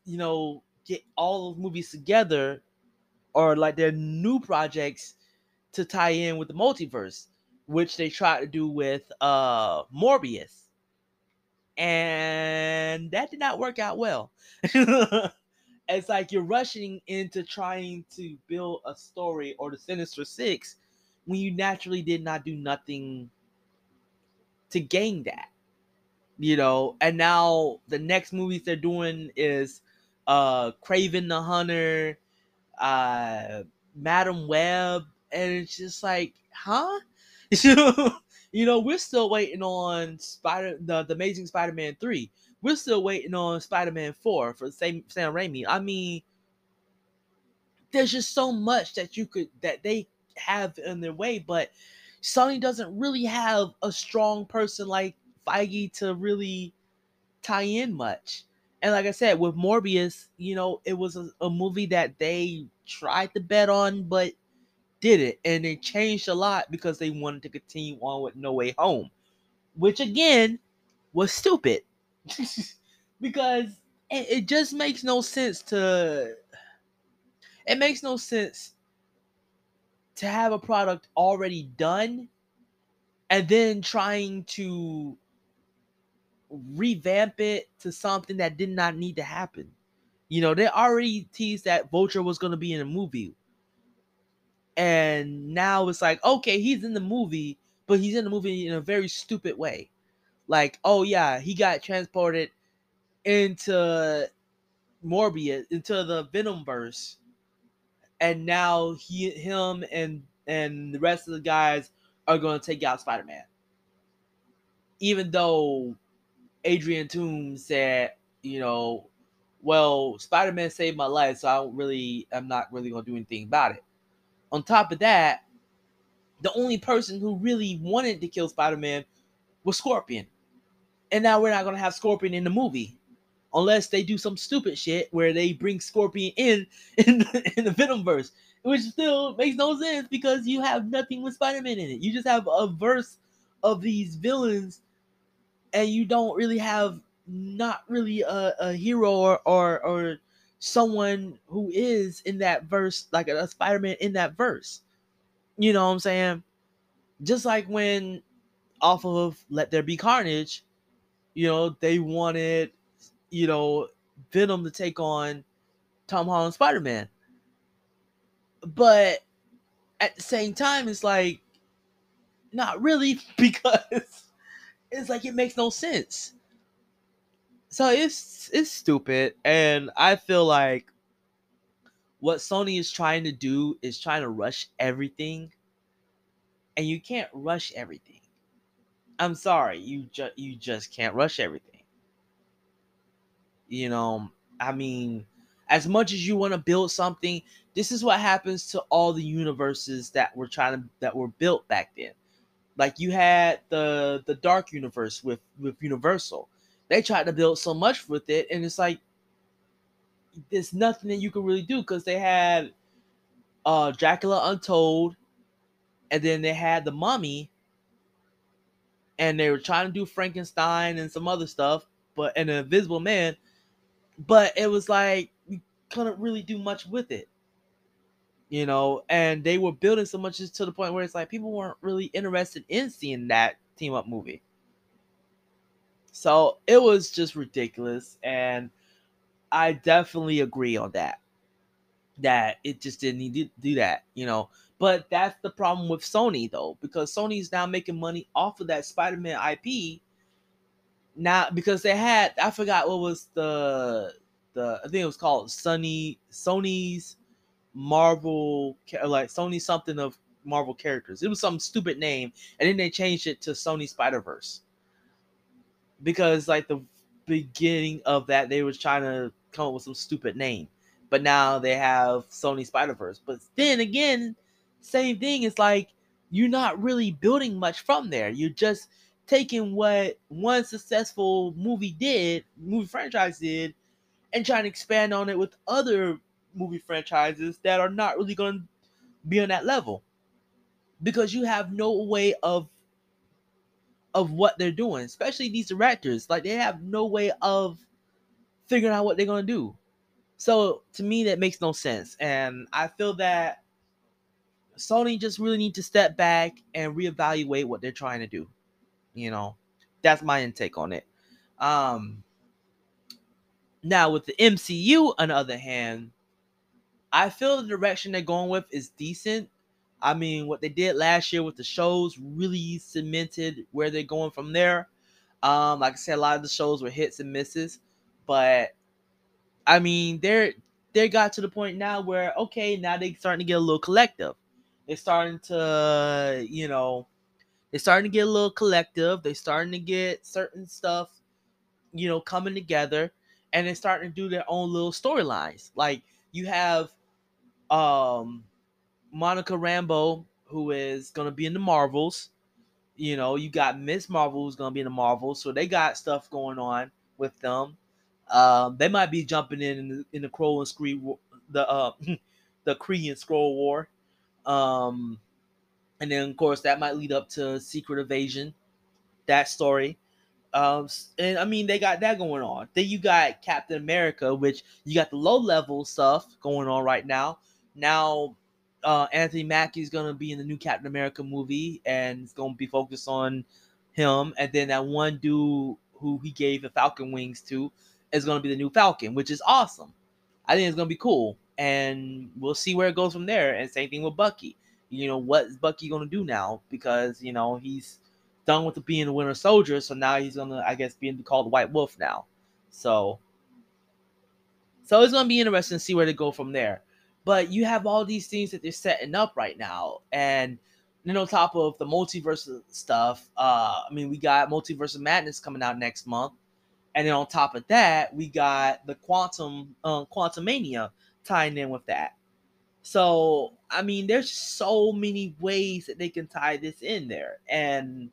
you know, get all those movies together, or like their new projects to tie in with the multiverse, which they tried to do with uh Morbius and that did not work out well. it's like you're rushing into trying to build a story or the Sinister Six when you naturally did not do nothing to gain that. You know, and now the next movies they're doing is uh Kraven the Hunter, uh Madame Web, and it's just like, huh? You know, we're still waiting on Spider the, the Amazing Spider-Man 3. We're still waiting on Spider-Man 4 for Sam Sam Raimi. I mean, there's just so much that you could that they have in their way, but Sony doesn't really have a strong person like Feige to really tie in much. And like I said, with Morbius, you know, it was a, a movie that they tried to bet on, but did it, and they changed a lot because they wanted to continue on with No Way Home, which again was stupid because it, it just makes no sense to. It makes no sense to have a product already done and then trying to revamp it to something that did not need to happen. You know, they already teased that Vulture was going to be in a movie and now it's like okay he's in the movie but he's in the movie in a very stupid way like oh yeah he got transported into morbius into the venomverse. And now he him and and the rest of the guys are going to take out spider-man. Even though adrian toomes said you know well spider-man saved my life so i don't really i'm not really going to do anything about it. On top of that, the only person who really wanted to kill Spider-Man was Scorpion. And now we're not gonna have Scorpion in the movie. Unless they do some stupid shit where they bring Scorpion in in the, in the Venomverse, which still makes no sense because you have nothing with Spider-Man in it. You just have a verse of these villains, and you don't really have not really a, a hero or, or or someone who is in that verse, like a Spider-Man in that verse. You know what I'm saying? Just like when off of Let There Be Carnage, you know, they wanted, you know, Venom to take on Tom Holland Spider Man. But at the same time, it's like, not really, because it's like it makes no sense. So it's it's stupid, and I feel like what Sony is trying to do is trying to rush everything, and you can't rush everything. I'm sorry, you just you just can't rush everything. You know, I mean, as much as you want to build something, this is what happens to all the universes that were trying to that were built back then. Like you had the the dark universe with with Universal. They tried to build so much with it, and it's like there's nothing that you can really do because they had uh Dracula Untold, and then they had the Mummy, and they were trying to do Frankenstein and some other stuff, but and an Invisible Man, but it was like we couldn't really do much with it, you know. And they were building so much to the point where it's like people weren't really interested in seeing that team up movie. So it was just ridiculous, and I definitely agree on that. That it just didn't need to do that, you know. But that's the problem with Sony though, because Sony's now making money off of that Spider-Man IP. Now because they had I forgot what was the the I think it was called Sony Sony's Marvel like Sony something of Marvel characters. It was some stupid name, and then they changed it to Sony Spider Verse because like the beginning of that they was trying to come up with some stupid name, but now they have Sony Spider Verse. But then again, same thing. It's like you're not really building much from there. You're just taking what one successful movie did, movie franchise did, and trying to expand on it with other movie franchises that are not really going to be on that level because you have no way of of what they're doing especially these directors like they have no way of figuring out what they're going to do so to me that makes no sense and i feel that Sony just really need to step back and reevaluate what they're trying to do. You know, that's my intake on it. Um, now with the MCU, on the other hand, I feel the direction they're going with is decent. I mean, what they did last year with the shows really cemented where they're going from there. Um, like I said, a lot of the shows were hits and misses, but I mean, they're they got to the point now where okay, now they're starting to get a little collective. They're starting to, you know, they're starting to get a little collective. They're starting to get certain stuff, you know, coming together, and they're starting to do their own little storylines. Like you have um Monica Rambeau, who is gonna be in the Marvels. You know, you got Miss Marvel who's gonna be in the Marvels, so they got stuff going on with them. Um, they might be jumping in in the, in the Crow and Scree the uh the Kree and Skrull War. Um, and then of course that might lead up to Secret Invasion, that story. Um, and I mean they got that going on. Then you got Captain America, which you got the low level stuff going on right now. Now, uh, Anthony Mackie is gonna be in the new Captain America movie, and it's gonna be focused on him. And then that one dude who he gave the Falcon wings to is gonna be the new Falcon, which is awesome. I think it's gonna be cool and we'll see where it goes from there. And same thing with Bucky. You know, what is Bucky gonna do now? Because you know he's done with the being the Winter Soldier, so now he's gonna, I guess, be called White Wolf now. So, so it's gonna be interesting to see where they go from there. But you have all these things that they're setting up right now, and then on top of the multiverse stuff, uh, I mean, we got Multiverse of Madness coming out next month, and then on top of that, we got the Quantum uh, Quantumania tying in with that. So, I mean, there's so many ways that they can tie this in there. And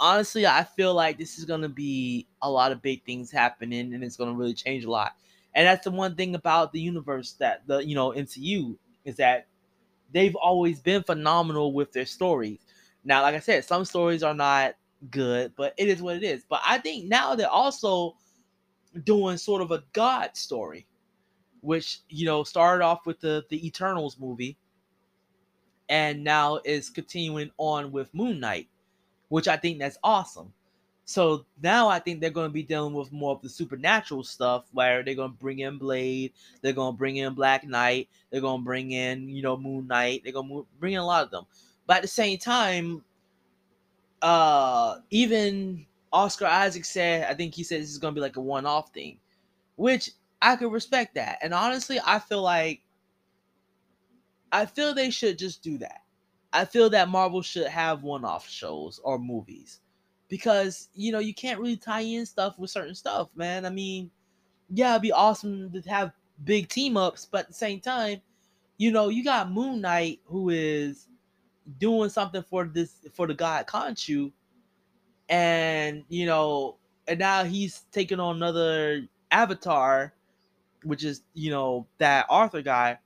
honestly, I feel like this is going to be a lot of big things happening and it's going to really change a lot. And that's the one thing about the universe that the, you know, MCU is that they've always been phenomenal with their stories. Now, like I said, some stories are not good, but it is what it is. But I think now they're also doing sort of a God story which you know started off with the the Eternals movie, and now is continuing on with Moon Knight, which I think that's awesome. So now I think they're going to be dealing with more of the supernatural stuff, where they're going to bring in Blade, they're going to bring in Black Knight, they're going to bring in you know Moon Knight, they're going to bring in a lot of them. But at the same time, uh, even Oscar Isaac said, I think he said this is going to be like a one-off thing, which I could respect that. And honestly, I feel like I feel they should just do that. I feel that Marvel should have one-off shows or movies because you know you can't really tie in stuff with certain stuff, man. I mean, yeah, it'd be awesome to have big team ups, but at the same time, you know, you got Moon Knight who is doing something for this for the god Khonshu, and you know, and now he's taking on another avatar, which is you know that Arthur guy,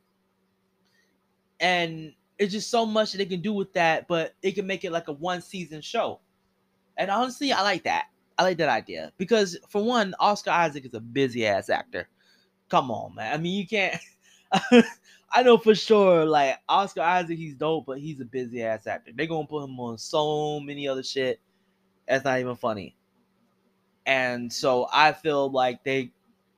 and it's just so much they can do with that, but it can make it like a one season show. And honestly, I like that. I like that idea because for one, Oscar Isaac is a busy ass actor. Come on, man. I mean, you can't. I know for sure, like Oscar Isaac, he's dope, but he's a busy ass actor. They're gonna put him on so many other shit. That's not even funny. And so I feel like they,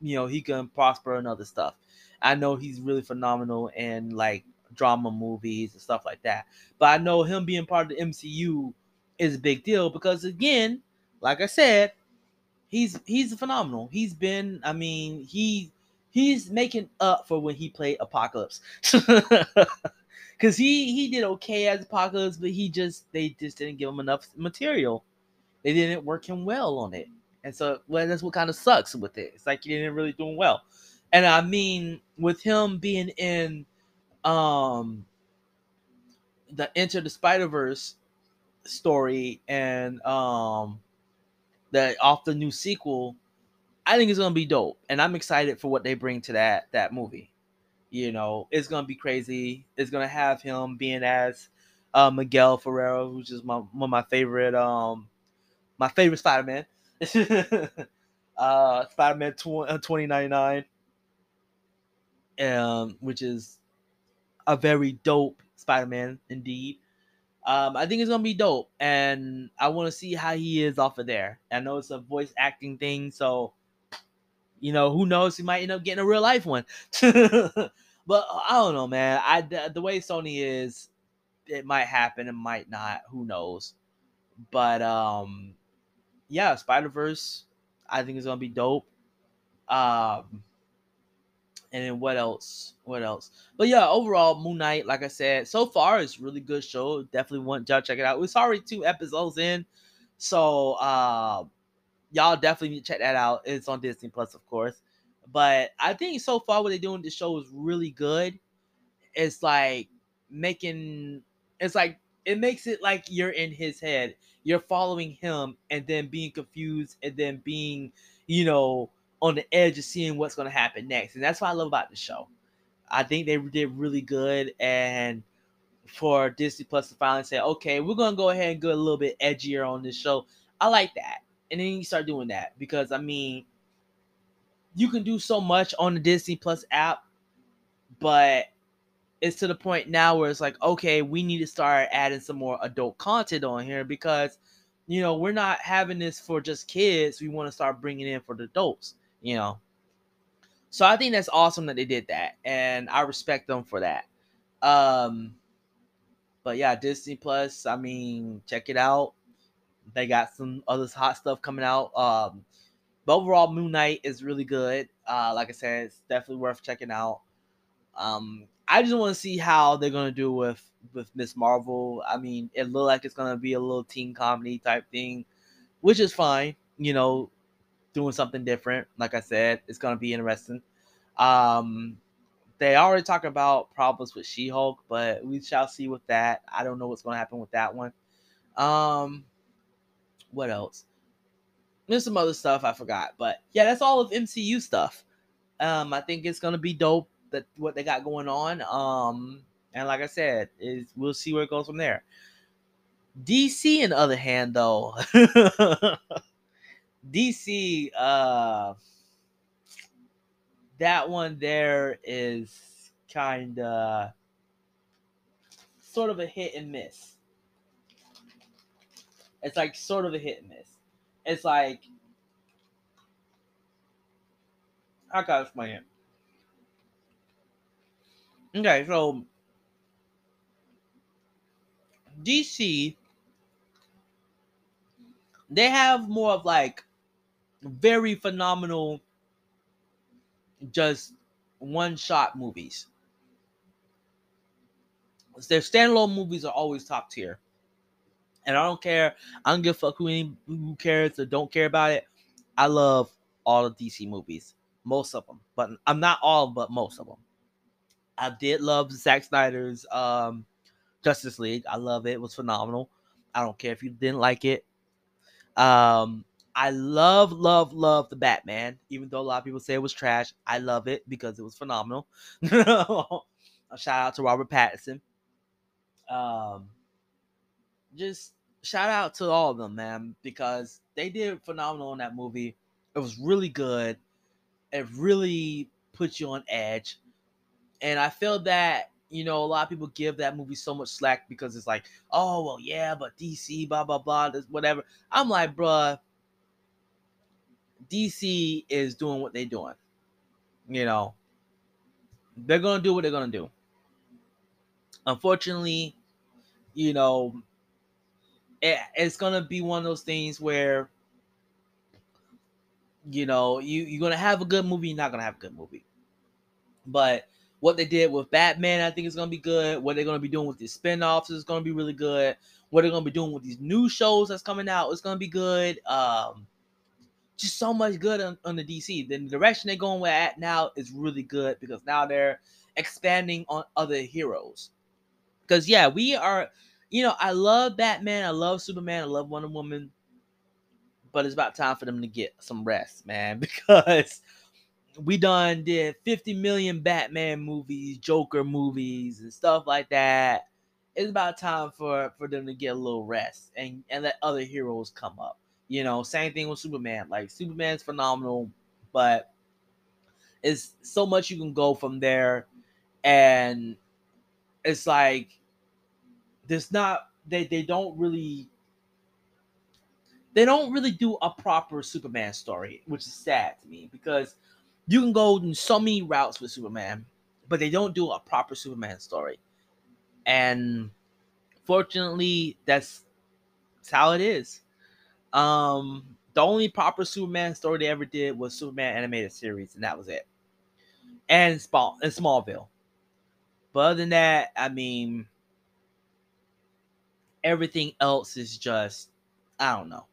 you know, he can prosper and other stuff. I know he's really phenomenal in like drama movies and stuff like that. But I know him being part of the MCU is a big deal because again, like I said, he's he's phenomenal. He's been, I mean, he he's making up for when he played Apocalypse. Cause he he did okay as Apocalypse, but he just they just didn't give him enough material. They didn't work him well on it. And so well, that's what kind of sucks with it. It's like he didn't really doing well. And I mean, with him being in um the Enter the Spider Verse story and um the off the new sequel, I think it's gonna be dope, and I'm excited for what they bring to that that movie. You know, it's gonna be crazy. It's gonna have him being as uh, Miguel Ferrero, who's just my one of my favorite um my favorite Spider Man. uh, Spider Man uh, twenty ninety nine, um, which is a very dope Spider Man indeed. Um, I think it's gonna be dope, and I want to see how he is off of there. I know it's a voice acting thing, so you know who knows? He might end up getting a real life one. but I don't know, man. I the, the way Sony is, it might happen, it might not. Who knows? But um, yeah, Spider Verse, I think is gonna be dope. Um, and then what else? What else? But yeah, overall, Moon Knight, like I said, so far it's really good show. Definitely want y'all check it out. It's already two episodes in, so uh, y'all definitely need to check that out. It's on Disney Plus, of course. But I think so far what they're doing this show is really good. It's like making it's like it makes it like you're in his head. You're following him and then being confused and then being, you know, on the edge of seeing what's going to happen next. And that's what I love about the show. I think they did really good. And for Disney Plus to finally say, okay, we're going to go ahead and go a little bit edgier on this show, I like that. And then you start doing that because, I mean, you can do so much on the Disney Plus app, but it's to the point now where it's like, okay, we need to start adding some more adult content on here because, you know, we're not having this for just kids. We want to start bringing in for the adults you know. So I think that's awesome that they did that, and I respect them for that. Um, but yeah, Disney Plus. I mean, check it out. They got some other hot stuff coming out. Um, but overall, Moon Knight is really good. Uh, like I said, it's definitely worth checking out. Um, I just want to see how they're gonna do with with Miss Marvel. I mean, it looked like it's gonna be a little teen comedy type thing, which is fine. You know, doing something different. Like I said, it's gonna be interesting. Um, they already talked about problems with She-Hulk, but we shall see with that. I don't know what's gonna happen with that one. Um, what else? There's some other stuff I forgot, but yeah, that's all of MCU stuff. Um, I think it's gonna be dope what they got going on. Um, and like I said, is we'll see where it goes from there. DC, on the other hand, though, DC, uh, that one there is kind of sort of a hit and miss. It's like sort of a hit and miss. It's like I gotta explain it. Okay, so DC they have more of like very phenomenal just one shot movies. Their standalone movies are always top tier. And I don't care. I don't give a fuck who, any, who cares or don't care about it. I love all the DC movies. Most of them. But I'm not all, but most of them. I did love Zack Snyder's um, Justice League. I love it. It was phenomenal. I don't care if you didn't like it. Um, I love, love, love the Batman. Even though a lot of people say it was trash, I love it because it was phenomenal. a shout out to Robert Pattinson. Um, just shout out to all of them, man, because they did phenomenal in that movie. It was really good. It really put you on edge. And I feel that, you know, a lot of people give that movie so much slack because it's like, oh, well, yeah, but DC, blah, blah, blah, this, whatever. I'm like, bruh, DC is doing what they're doing. You know, they're going to do what they're going to do. Unfortunately, you know, it, it's going to be one of those things where, you know, you, you're going to have a good movie, you're not going to have a good movie. But what they did with Batman, I think is going to be good. What they're going to be doing with these spin-offs is going to be really good. What they're going to be doing with these new shows that's coming out is going to be good. Um, just so much good on, on the DC. The direction they're going at now is really good because now they're expanding on other heroes. Because yeah, we are, you know, I love Batman, I love Superman, I love Wonder Woman, but it's about time for them to get some rest, man, because we done did 50 million Batman movies, Joker movies, and stuff like that. It's about time for for them to get a little rest and and let other heroes come up. You know, same thing with Superman. Like Superman's phenomenal, but it's so much you can go from there, and it's like there's not they they don't really they don't really do a proper Superman story, which is sad to me because you can go in so many routes with Superman, but they don't do a proper Superman story. And fortunately, that's, that's how it is. Um, the only proper Superman story they ever did was Superman animated series, and that was it. And Small and Smallville. But other than that, I mean, everything else is just I don't know.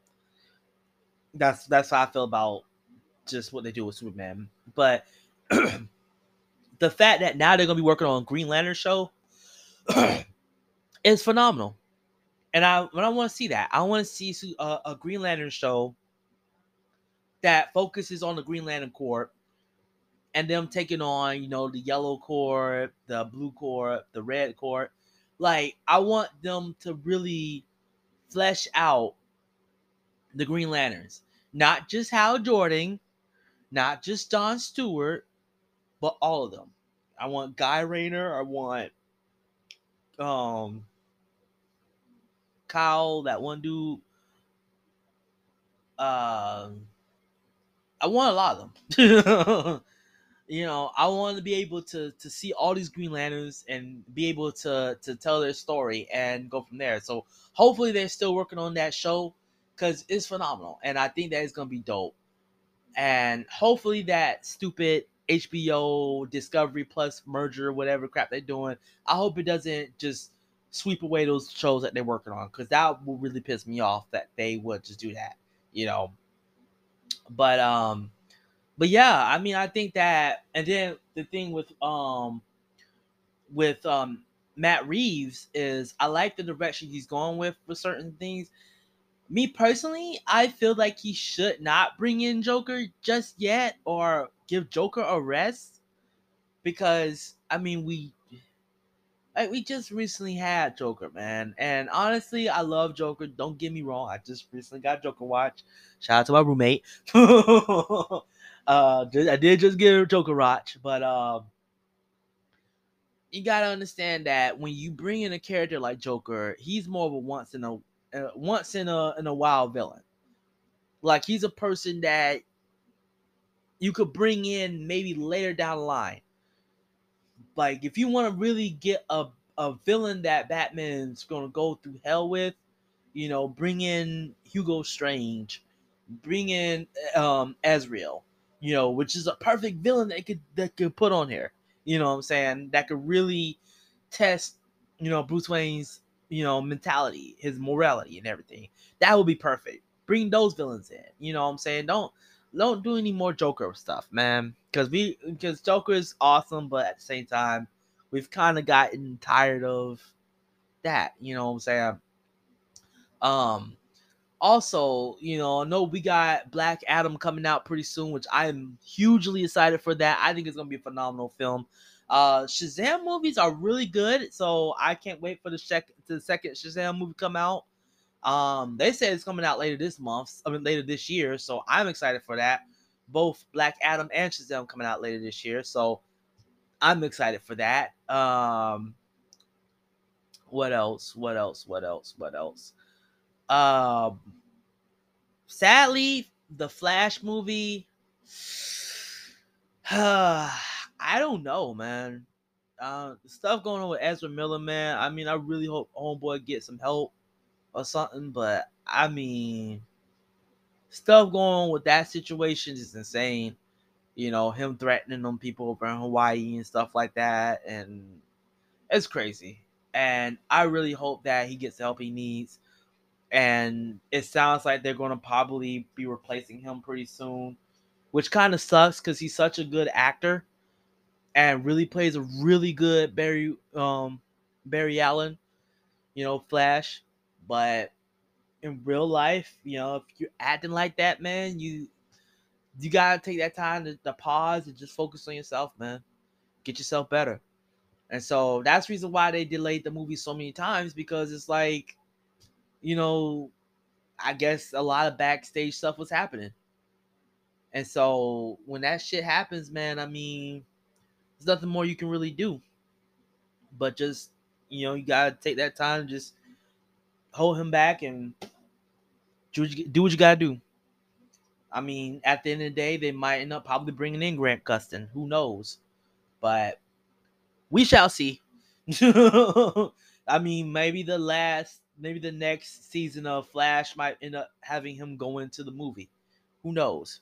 That's that's how I feel about just what they do with Superman. But the fact that now they're gonna be working on Green Lantern show is phenomenal and I when I want to see that, I want to see a, uh, a, Green Lantern show that focuses on the Green Lantern Corps and them taking on, you know, the Yellow Corps, the Blue Corps, the Red Corps. Like I want them to really flesh out the Green Lanterns, not just Hal Jordan, not just John Stewart, but all of them. I want Guy Rayner. I want um Kyle, that one dude. Uh, I want a lot of them. you know, I want to be able to to see all these Green Lanterns and be able to to tell their story and go from there. So hopefully they're still working on that show because it's phenomenal, and I think that is gonna be dope. And hopefully that stupid HBO Discovery Plus merger, whatever crap they're doing, I hope it doesn't just sweep away those shows that they're working on because that will really piss me off that they would just do that, you know. But um, but yeah, I mean, I think that, and then the thing with um, with um Matt Reeves is I like the direction he's going with for certain things. Me personally, I feel like he should not bring in Joker just yet or give Joker a rest because I mean we like we just recently had Joker, man. And honestly, I love Joker. Don't get me wrong. I just recently got Joker watch. Shout out to my roommate. uh, I did just get Joker watch, but um, you gotta understand that when you bring in a character like Joker, he's more of a once in a uh, once in a in a while villain. Like he's a person that you could bring in maybe later down the line. Like if you want to really get a a villain that Batman's gonna go through hell with, you know, bring in Hugo Strange, bring in um Azrael, you know, which is a perfect villain that could that could put on here. You know what I'm saying? That could really test, you know, Bruce Wayne's, you know, mentality, his morality and everything. That would be perfect. Bring those villains in. You know what I'm saying? Don't don't do any more Joker stuff, man. Cause we because Joker is awesome, but at the same time, we've kind of gotten tired of that. You know what I'm saying? Um also, you know, I know we got Black Adam coming out pretty soon, which I am hugely excited for that. I think it's gonna be a phenomenal film. Uh Shazam movies are really good, so I can't wait for the sec- the second Shazam movie come out. Um, they said it's coming out later this month, I mean later this year, so I'm excited for that. Both Black Adam and Shazam coming out later this year, so I'm excited for that. Um, what else? What else? What else? What else? Um, sadly, the Flash movie. I don't know, man. Uh, stuff going on with Ezra Miller, man. I mean, I really hope Homeboy gets some help or something, but I mean, stuff going on with that situation is insane. You know, him threatening them people over in Hawaii and stuff like that, and it's crazy. And I really hope that he gets the help he needs and it sounds like they're going to probably be replacing him pretty soon, which kind of sucks because he's such a good actor and really plays a really good Barry um Barry Allen, you know, Flash. But in real life, you know, if you're acting like that, man, you you gotta take that time to, to pause and just focus on yourself, man. Get yourself better. And so that's reason why they delayed the movie so many times because it's like you know, I guess a lot of backstage stuff was happening. And so when that shit happens, man, I mean, there's nothing more you can really do. But just, you know, you gotta take that time, just hold him back and do what you, do what you gotta do. I mean, at the end of the day, they might end up probably bringing in Grant Gustin. Who knows? But we shall see. I mean, maybe the last maybe the next season of Flash might end up having him go into the movie. Who knows?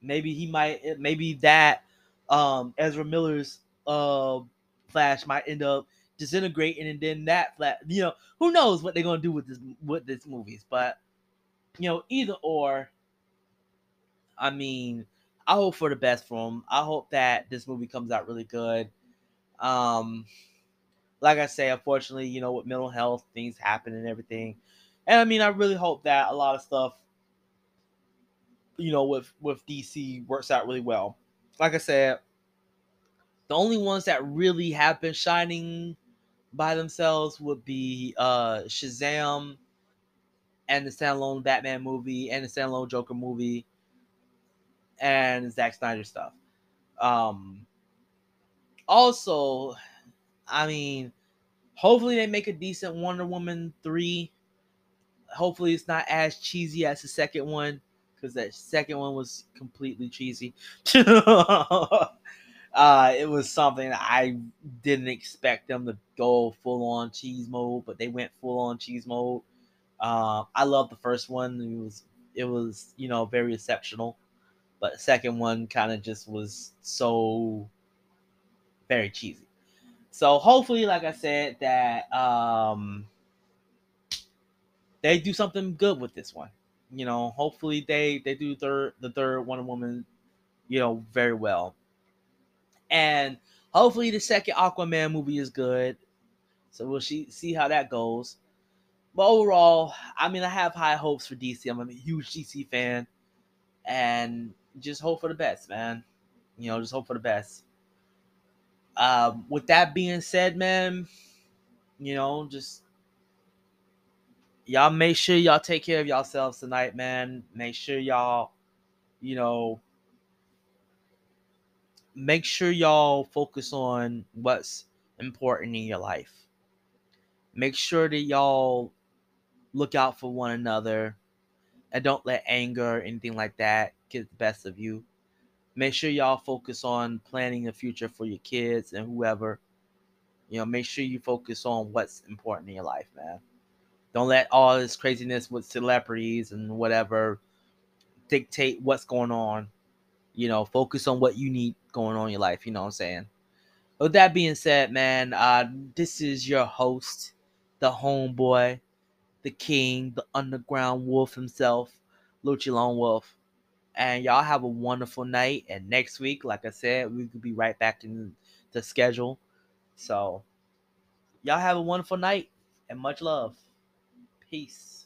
Maybe he might. Maybe that um, Ezra Miller's uh, Flash might end up disintegrating, and then that Flash. You know, who knows what they're gonna do with this with this movies? But you know, either or. I mean, I hope for the best for him. I hope that this movie comes out really good. Um, like I say, unfortunately, you know, with mental health, things happen and everything. And I mean, I really hope that a lot of stuff, you know, with with DC works out really well. Like I said, the only ones that really have been shining by themselves would be uh Shazam and the standalone Batman movie and the standalone Joker movie and Zack Snyder stuff. Um also I mean, hopefully they make a decent Wonder Woman 3. Hopefully it's not as cheesy as the second one because that second one was completely cheesy. uh, it was something I didn't expect them to go full on cheese mode, but they went full on cheese mode. Uh, I love the first one. It was it was you know very exceptional, but second one kind of just was so very cheesy. So hopefully, like I said, that um they do something good with this one. You know, hopefully they they do third the third Wonder Woman, you know, very well. And hopefully the second Aquaman movie is good. So we'll see see how that goes. But overall, I mean, I have high hopes for DC. I'm a huge DC fan, and just hope for the best, man. You know, just hope for the best. Um, with that being said, man, you know, just y'all make sure y'all take care of yourselves tonight, man. Make sure y'all, you know, make sure y'all focus on what's important in your life. Make sure that y'all look out for one another and don't let anger or anything like that get the best of you. Make sure y'all focus on planning the future for your kids and whoever. You know, make sure you focus on what's important in your life, man. Don't let all this craziness with celebrities and whatever dictate what's going on. You know, focus on what you need going on in your life. You know what I'm saying? With that being said, man, uh, this is your host, the homeboy, the king, the underground wolf himself, Lucha Lone Wolf. And y'all have a wonderful night. And next week, like I said, we could be right back in the schedule. So y'all have a wonderful night and much love. Peace.